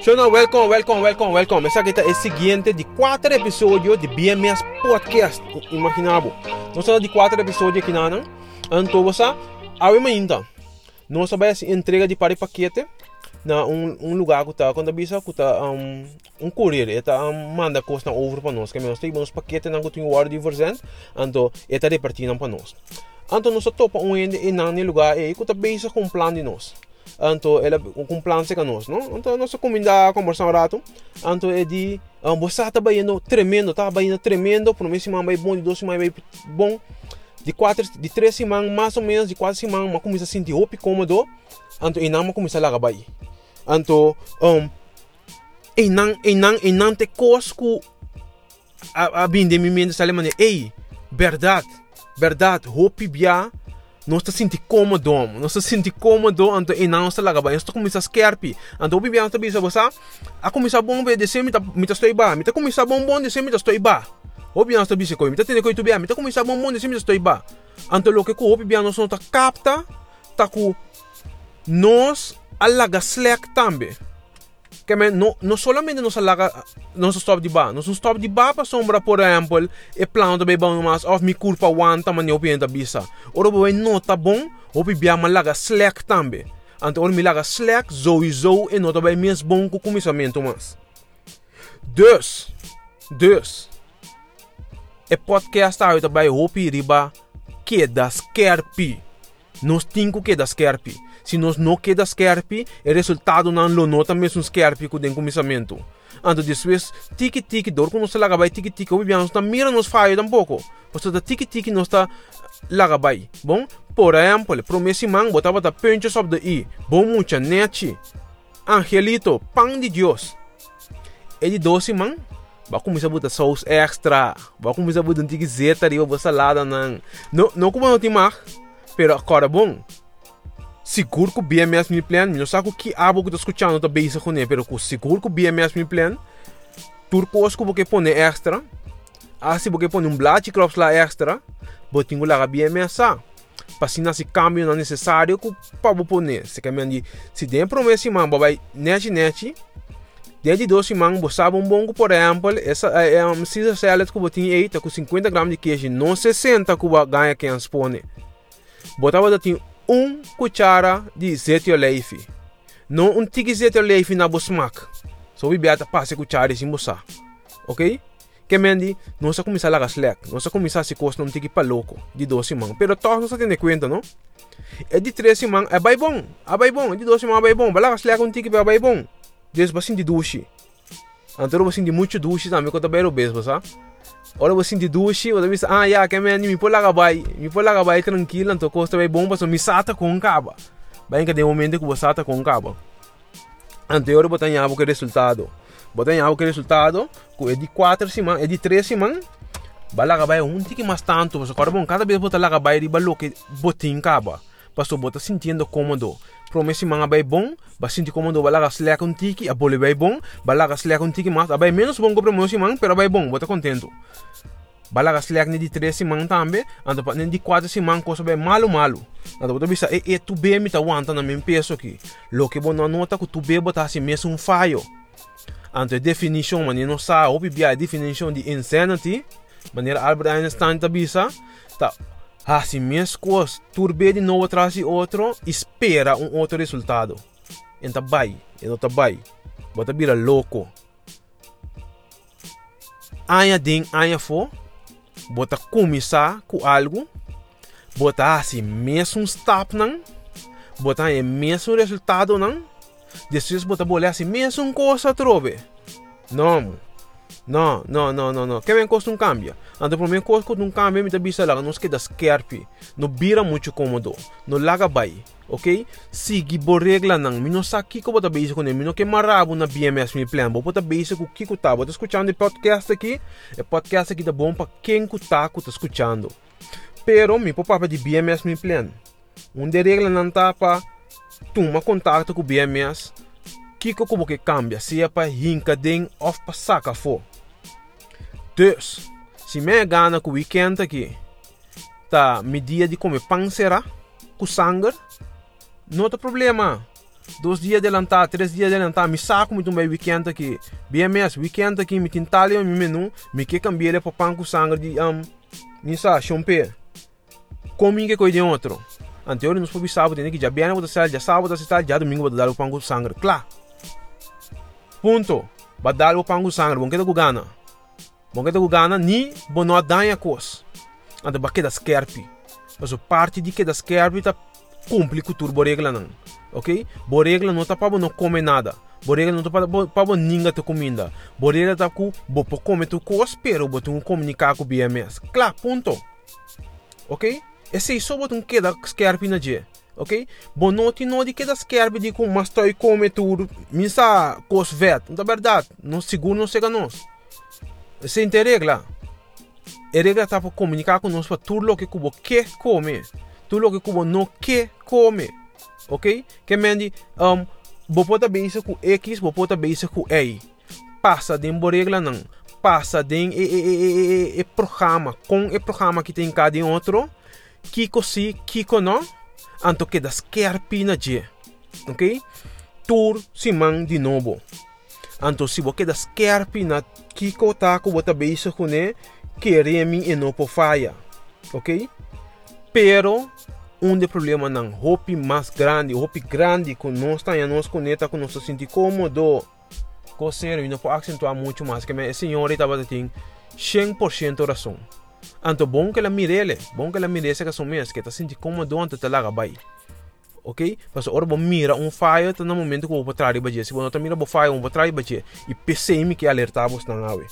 Shona, welcome, welcome, welcome, welcome. Essa aqui é o seguinte de quatro episódios de BMS Podcast. Imaginavo. Nós estamos de quatro episódios aqui na Então, você, a ainda. Nós sabemos entrega de para paquete na um, um lugar que está quando a bisa que está um, um courier está um, manda coisa over para nós que nós temos paquete na que tem hora de versão então está repartindo para nós então nós topa um ende em nani lugar e que está bisa com plano de nós então ela plano se nós não? Então nós comida conversar um rato. Então é de um, você está indo tremendo está indo tremendo por mim se vai bom de dois se vai bom. De quatro de três semanas mais ou menos de quatro semanas mas começa a sentir roupa cômodo. Então e não começa a lagar bem Anto, um, inang, inang, inang te cosco a, a binde mi mente sale mane, ei, verdade, verdade, hopi bia, nós está sentindo cômodo, nós está sentindo cômodo, anto inang está laga ba, nós está começar a skerpi, anto hopi bia, nós está bisa, você, a começar bom, be, descer, mita, mita estou iba, mita começar bom, bom, descer, mita estou iba, hopi bia, nós está bisa, coi, mita tende coi tu bia, mita começar bom, bom, descer, mita estou iba, anto lo hopi bia, nós não está capta, tá com nós alaga slack também. Que men, não, não somente nos alaga nos stop de ba, nos stop de ba para sombra por exemplo, e plano também bom mas of mi culpa one tamanho opinião da bisa. Ora boi não tá bom, opi bia malaga slack também. Ante ora mi laga slack sowieso e nota bij menos bom com começamento mas. Dus, dus, e podcast uit bij hopi riba que das kerpi. Nos tinco que das kerpi. Se nós não queda skerpi, o resultado não lo nota mesmo com o começamento. Ando depois, tiki tiki, dor quando se laga vai tiki tiki, o nós está mira nos falha tampouco. Você da tiki tiki nós está laga vai. Bom, por exemplo, promesse man, botava da punches of the i. Bom mucha neti. Angelito, pão de Deus. De doce man, vai começar a botar sauce extra, vai começar a botar um tiki zeta ali, ou salada não. Não, não como não tem mais, pero agora bom sigur ku BMS mi plan mino sa ku ki abo ku escuchando ta base ku ne pero ku sigur ku BMS mi plan turco os ku boke pone extra asi boke pone un blachi crops la extra botingu la BMS sa pasina si cambio não necessário ku pa bo pone se cambiando se den promessa man babai neti neti Desde doce man, você sabe um bongo, por exemplo, essa é um Caesar salad que eu aí, tá com 50 gramas de queijo, não 60 que ganha quem expõe. Botava da tinha 1 cuchara de zete oleifi. Não um tiki zete oleifi na busmak. So we beata passe cuchara e moça. Ok? Que mendi, não se começar a lagar slack, não se começar a se costa um tiki para louco, de doce mãos. Pero todos não se tem conta, não? É de 13 mãos, é bem bom, é bem bom, é de 12 mãos, é bem bom, vai lagar slack um tiki é bem bom. Desde assim de duche. Antero assim de muito duche também, quando eu o beijo, sabe? Ora você de duche, você diz, ah, ya, que me me pôr lá vai, me pôr lá vai tranquilo, então costa bem bom, mas me sata com caba. Bem que de momento que você sata com caba. Anterior botar em que resultado. Botar em que resultado, que é de 4 semanas, é de 3 semanas. Balaga vai um tique mais tanto, mas agora bom, cada vez botar lá vai, riba lo que botin caba. Pastor bota sentindo cômodo promesse manga bay bom, ba sinti komando balaga seleka un tiki, a bole bay bom, balaga seleka un tiki mas, abay menos bom promosi mang, pero bay bom, bota contento. Balaga seleka ni di 3 simang tambe, ando pa ni di 4 simang sabe malu malu. Ando bota bisa e e tu be mi ta wanta na min peso ki. Lo que bon nota que tu be bota si mes un fallo. Ando definition man no sa opi bia definition di insanity, maneira Albert Einstein ta bisa, ta Se minhas coisas turbe de novo atrás de outro, espera um outro resultado. Então vai, não tá vai. Bota vira louco. Anya ding, anya fo. Bota começar com algo. Bota assim mesmo stop não. Bota aí mesmo resultado não. Depois bota bolha assim mesmo coisa trove. Não. Não, não, não, não, não. Que vem custa um cambio. Ando por mim custa um cambio, me bisa lá, não queda skerpi. Não vira muito cômodo. Não laga bai. Ok? Sigi bo regla nang. Mino sa kiko bota base com ele. Mino que marabo na BMS me plan. Bota base com kiko tá. Bota escutando o podcast aqui. É podcast aqui tá bom para quem que tá que tá escutando. Pero mi papa de BMS me plan. Um de regla não tá para tomar contato com o BMS. Kiko como que cambia, se é para hinka ding of para saca for. Dus, se me gana com o weekend aqui, tá, me dia de comer será, com sangue, não tem problema. dois dias adelantar, três dias adelantar, me saco muito bem weekend aqui. BMS, weekend aqui, me tintalha o menu, me que cambiar para pão com sangue de um, me sa, chompe. Como que coisa de outro. Anterior nos pobres sábado, que já bem vou já sábado, já domingo vou dar o pão com sangue, claro. Ponto. Vai dar o pão com sangue, bom que tá com gana. Bom que tá com gana, ni bono danha cos. Anda ba que das kerpi. Mas parte de que das kerpi tá cumpre com turbo regla não. Ok? Bo regla não tá para não comer nada. Bo regla não tá para para ninguém te comida. Bo regla tá com bo por comer tu cos, pero bo tu comunicar com BMS. Claro, ponto. Ok? Esse é só botar um que da kerpi na dia ok? Bonoti não de que das quer de com mas toi come tudo, misa cos vet, na verdade, não seguro não chega nós. Se tem regra. Regra está para comunicar para tudo o que cubo quer comer, tudo o que cubo não quer comer, ok? Que mende, um, bem isso com X, bem isso com Y. Passa de uma regra não, passa de e, e, e, e, programa, com o programa que tem cada outro, Kiko si, Kiko não, anto que das kerpina je. Ok? Tur simang de novo. Anto si você das kerpina kiko taco bota beijo com ne queremi e não faia. Ok? Pero um de problema não hopi mais grande, hopi grande com nós tá nós conecta com nós sentir cômodo. Com sério, não pode acentuar muito mais que a senhora estava tem 100% razão. Anto bom que ela mirele, bom que ela mire essa que mês, que tá sentindo como doante te laga bai. Ok? Mas ora bom mira um fire tá no momento que eu vou trás baje. Se você mira bom fire um vou trás baje e PCM que alertava na nave.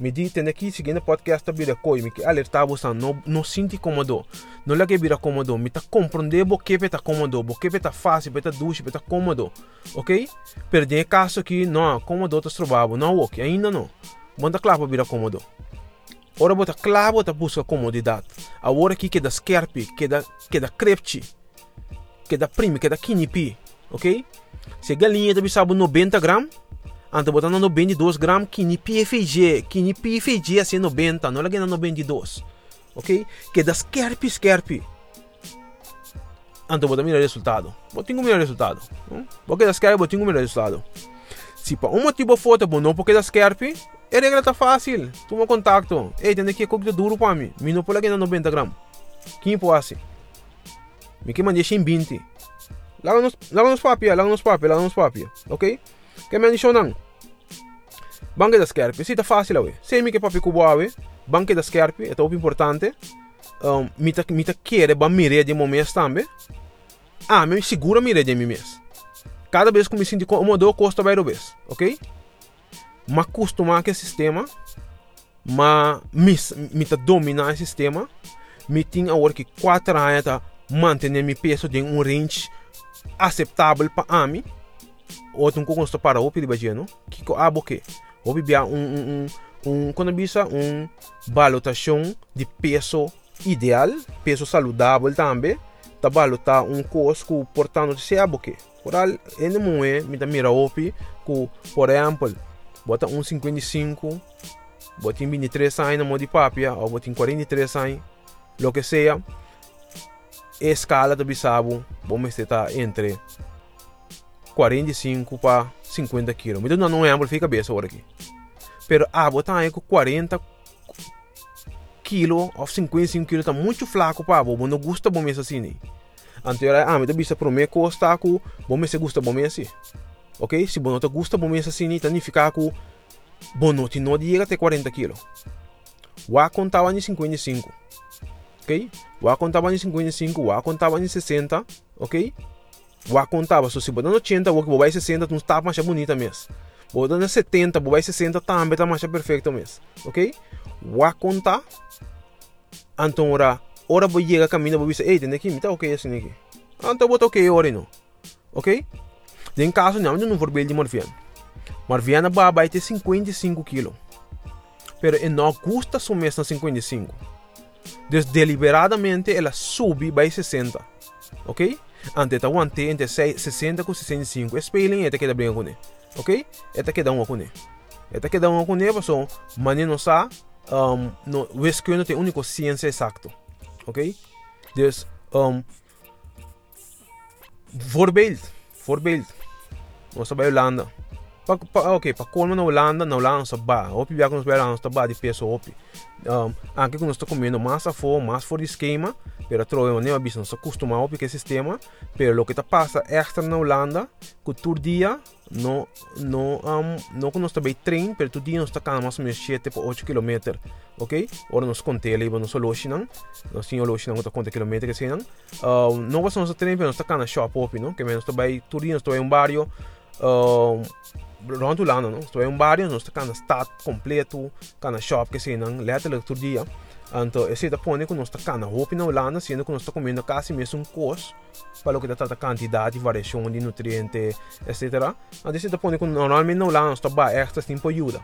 Me di tem aqui seguindo podcast bira coi me que alertava sa no no sinti cômodo. Não lá que bira cômodo, me tá compreender bo que tá cômodo, bo que tá fácil, tá duche, tá cômodo. Ok? Perder caso aqui não, cômodo tá trobavo, não ok, ainda não. Manda claro bira cômodo. Ora bota claro, bota busca comodidade. Agora que da skerpi, que da que que da prime, que da kinipi, ok? Se galinha também sabe 90 gramas, anda botando 92 gramas, kinipi FG, kinipi FG assim 90, não é que 92, ok? Que da skerpi, skerpi. Anda botando melhor resultado. Botinho melhor resultado. Porque da skerpi, botinho melhor resultado. Se para uma tipo foto, bom, não porque da skerpi, a regra tá fácil. Toma contato. Ei, tem que coisa duro para mim. Me não pode ganhar 90 gramas. Quem pode assim? Me que mandei 20. Lá nos, lá nos papel, lá nos papel, lá nos papel. Ok? Que me deixou não. Banque da Scarpe, se tá fácil, ué. Sei me que papi ué. Banque da Scarpe, é muito importante. Um, me tá, me tá querer ba mire de momento também. Ah, me segura mire de mim mês. Cada vez que me sinto incomodou, custa vai vez, ok? ma acostumar com o sistema, ma me, me ta dominar o sistema, me tem agora que quatro anos ta manter meu peso em um range aceitável para mim. Outro um pouco para o pedi bajeno, que ko abo que, o bibia um um um quando bisa um balotação de peso ideal, peso saudável também, tá balotar um cosco portando se abo que. Por al, ene moe, me ta mira opi, por exemplo, bota 1,55, bota em 23 anos na mão papia, ou bota em 43 anos, lo que seja, escala do bisabo, vamos estar entre 45 para 50 kg. Então não é fica cabeça agora aqui. Pero a ah, botar aí com 40 kg ou 55 kg, tá muito flaco para bo, não gosta bom mesmo assim. Anterior, ah, dá vista para mim, costa com, bom mesmo gosta bom mesmo assim ok? Se bonota gusta bom assim, então ficar com bonota não chega até 40 kg. O contava em 55, ok? O contava em 55, o contava em 60, ok? O contava, se você botar 80, o vai 60, não está mais bonita mesmo. Botando 70, vai 60 também está mais perfeito mesmo, ok? O conta, então ora, ora vou chegar caminho, vou dizer, ei, tem aqui, me tá ok assim aqui. Então bota ok, ora não, ok? Den caso não, não voorbeeld de Marviana. Marviana vai ter 55 kg. Ele não gusta su mes 55. Então, deliberadamente ela sube para 60. Ok? Ante tá aguante entre 60 e 65. Espelhem esta queda bem com ele. Ok? Esta queda uma com ele. Esta queda uma com ele, porque mané não sabe, um, o esquerdo não tem única ciência exata. Ok? Então, um, voorbeeld. Voorbeeld. nós vai Holanda. Pa, pa, ok, para colmo na Holanda, na Holanda sa ba. Opi biya nós vai lá, nós ba de peso opi. Um, que nós está comendo massa for, mais for esquema, pero trovo nem abis nós acostuma opi que sistema, pero lo que tá passa extra na Holanda, que todo dia no no um, no nós está bem trem, pero todo dia está cá mais ou menos 7 por 8 km. Ok? Ora nós contei ali, nós solucionam, nós tínhamos solucionam quanto quanto quilômetro que senão. Uh, não vai ser nosso trem, pero nós está cá na shop opi, não? Que nós está bem todo dia está em um barrio uh, rondulando, não? Estou em um barrio, nós estamos na stad completo, cá na shop, que não, letterlijk todo dia. Então, esse da pone que nós estamos na roupa na Holanda, sendo que nós comendo quase mesmo um cos, para o que está a quantidade, variação de nutrientes, etc. Então, esse da pone que normalmente na Holanda nós estamos extra tempo ajuda.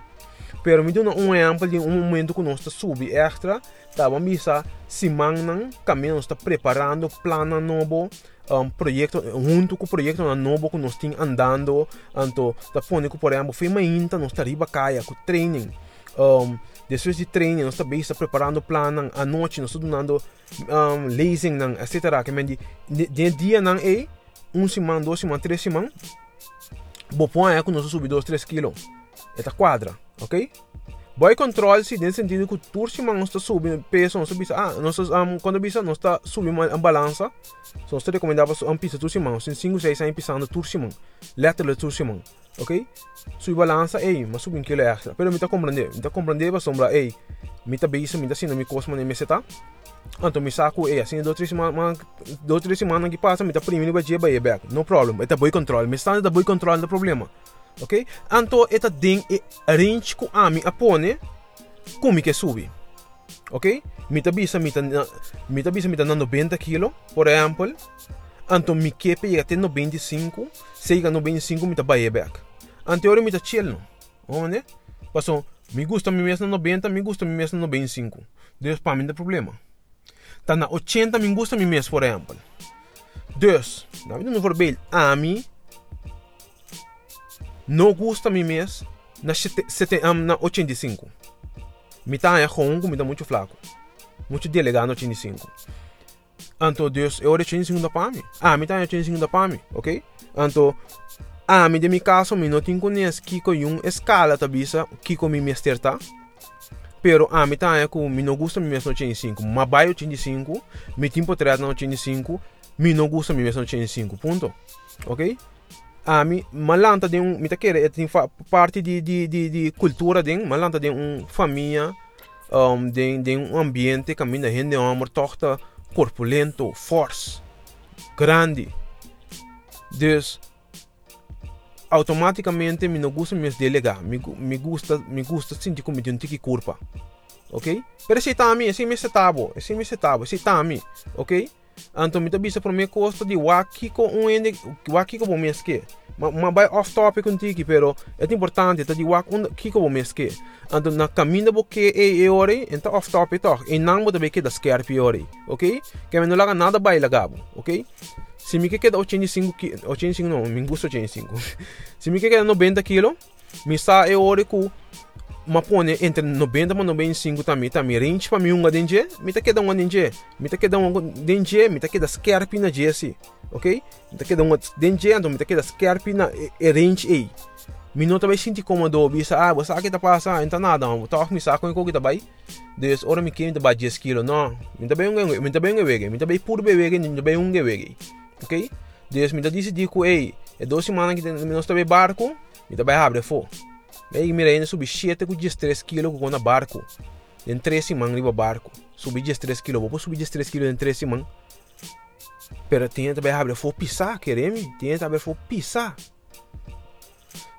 Dá um exemplo de um momento que nós subindo extra, tá? Vamos ver se manhã, caminho, nós estamos preparando, plano novo, um, projeto, junto com o projeto novo que nós estamos andando, então, da pone que, por exemplo, foi ainda nós estamos riba caia com training. Um, depois de training, nós também estamos preparando plano, à noite nós estamos dando um, lasing, etc. Que de, de, dia não é, um semana, duas semanas, três semanas, bom, põe é que nós subimos 2, 3 quilos. Esta quadra, ok? Boy control se nesse sentido que o se não está subindo peso, não está ah, nós um, quando bisa não está subindo a balança, só está recomendava um piso tursi mão, sem 5 6 anos pisando tursi mão, letra tursi mão, ok? Sui balança, ei, mas subi um quilo extra, pero me está compreender, me está compreender para sombra, ei, me está bisa, me está sendo me cosma nem me seta, então me saco, ei, assim, dois três semanas, dois três semanas que passa, me está primeiro vai dia vai back, no problem, é boy control, me está da boy control não problema ok? Anto eta ding e range ku ami apone kumi ke subi. Ok? Mita bisa mita mita bisa mita na 90 kilo, por exemplo. Anto mi kepe llega até 95, chega 95 mita baie back. Ante ora mita chill no. Onde? Passou, me gusta mi mes na 90, me gusta mi mes na 95. Deus para mim não problema. Tá na 80 me gusta mi mes, por exemplo. Dus, na vida no voorbeeld, a mim não gusta mi mês na, sete, um, na 85. Me tá é ronco, me dá muito flaco. Muito delegado no 85. Então, Deus, eu 85 da PAMI. Ah, me tá é 85 da PAMI, ok? Então, ah, me de mi caso, me não tenho conhece Kiko yung escala tabisa, Kiko mi mester tá? Pero a mi tá é com me não gusta mi mês no 85. Mas vai 85, me tempo atrás no 85, me não gusta mi mês no 85, ponto. Ok? A mi malanta de um mita querer tem parte de, de, de, de cultura de malanta de um família um, de, de um ambiente que a minha gente é uma torta corpulento forte grande dus automaticamente me não gusta me delegar me, me gusta me gusta sentir como de um tique curpa ok? Pero se tá a mim assim me setabo assim me setabo se tá a mim ok Anto mita bisa para mim costa de wakiko um ende wakiko bom meske. Ma ma vai off topic contigo, pero é importante tá de wak um kiko bom meske. Anto na caminho que e e ore, então off topic toch. E não bo também que da scarpe ore, ok? Que não laga nada vai lagabo, ok? Se me quer 85 kg, 85 não, me gusta 85. Se me quer 90 kg, me sa e ore com ma pone entre 90 e 95 também também range para mim um denje me tá queda um denje me tá queda um denje me tá queda scarpe na jesse ok? Me tá queda um denje então me tá queda scarpe na range aí me não também senti cômodo bisa ah você aqui tá passa então nada não tá me saco que tá vai. Des ora me quem tá 10 kg não me tá bem um me tá bem um wege me tá bem puro bebê me tá bem um wege ok? Des me tá decidi que ei é duas semanas que nós tá bem barco me tá bem abre fo Aí mira ainda subi 7 com 13 kg com na barco. Em 3 semanas riba barco. Subi 13 kg, vou subir 13 kg em 3 semanas. Pero tinha também abrir for pisar, queremos? Tinha também for pisar.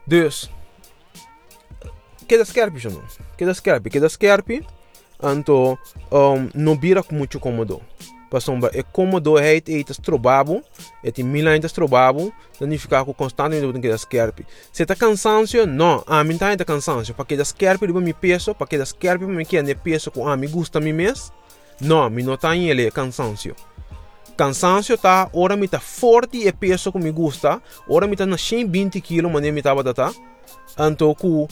Dus, queda scarpe, não? Queda scarpe, queda scarpe. Anto, um, não vira muito cômodo para sombra é comodorheid eet strobabo, é tem mil ainda strobabo, dan ficar com constantemente com que skerpe. Se tá cansancio, não, a mim tá cansancio, porque das skerpe de mi peso, porque das skerpe me quer ne peso com a mi gusta mi mes, não, mi não tá em ele cansancio. Cansancio tá, ora me tá forte e peso com mi gusta, ora me tá na 120 kg, mas nem me tava tá, anto com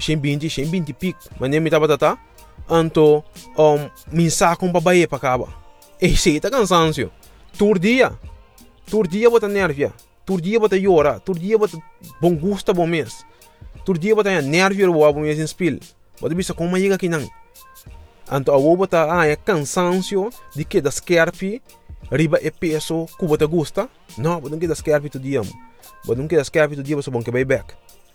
120, 120 pico, mas nem me tava tá, anto um, min saco um babae para acaba. E tá cansancio. Tur dia. Tur dia bota nervia. Todo dia bota llora, todo dia bota bom gosto bom mês. Todo dia bota nervio o bom mês em spil. Bota bisa como chega aqui não. Anto a bota ah é cansancio de que das skerpi riba e peso que bota gosta. Não, bota que das skerpi todo dia. Bota que das skerpi todo dia você bom que vai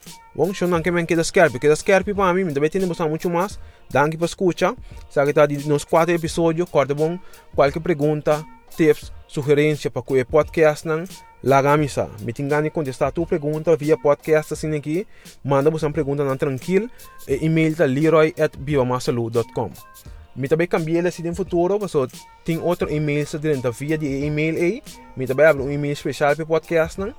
back. Bom, eu não quero que das skerpi, que das skerpi para mim, também tem bastante muito mais. Danke por escutar. Sabe que tá nos quatro episódios, corta bom, qualquer pergunta, tips, sugerência para o podcast não Lagamisa. Me tingani contestar tua pergunta via podcast assim aqui. Manda você uma não tranquilo. E e-mail tá leroy.biomassalu.com. Me também cambiei assim no futuro, porque tem outro e-mail dentro via de e-mail aí. Me também abre um e-mail especial para podcast não.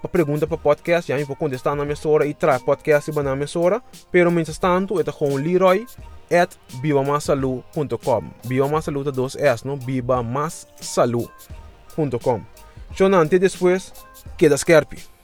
Para pergunta para podcast, já vou contestar na minha sora e traz podcast na minha sora. Pero, mientras tanto, é com Leroy at biomassalu.com. Biomassalu tá dois S, não? Bibamassalu.com. Jonante depois, queda Skerpi.